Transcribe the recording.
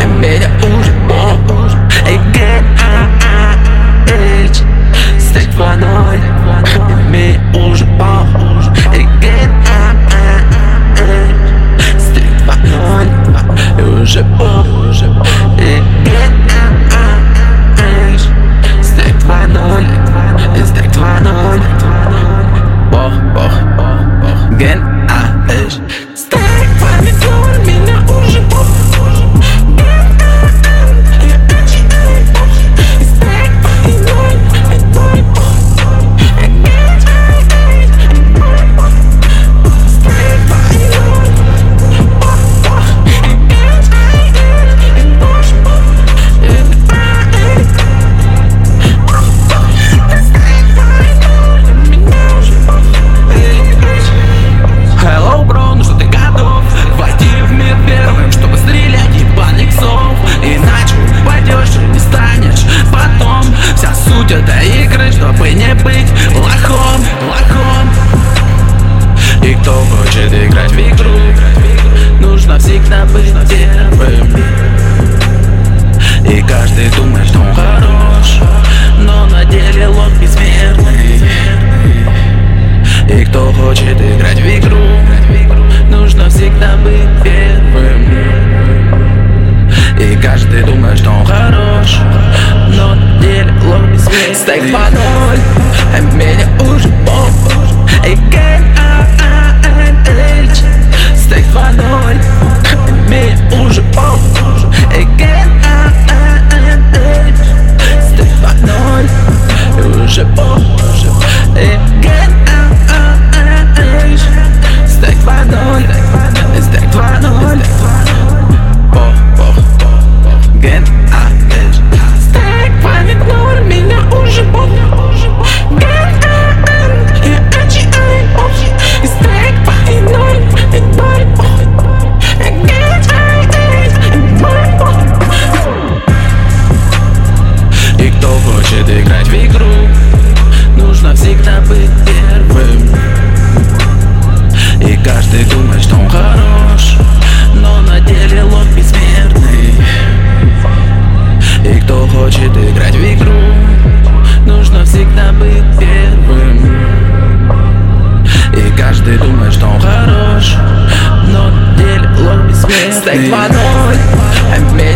é melhor um de bom. Again, I, a age, stay for a noite, me. И кто хочет играть в игру? Нужно всегда быть первым. И каждый думает, что он хорош Но на деле он безмерный. И кто хочет играть в игру? Нужно всегда быть первым. И каждый думает, что он хорош Но на деле он безмерный. Стейк подон хорош Но на деле лоб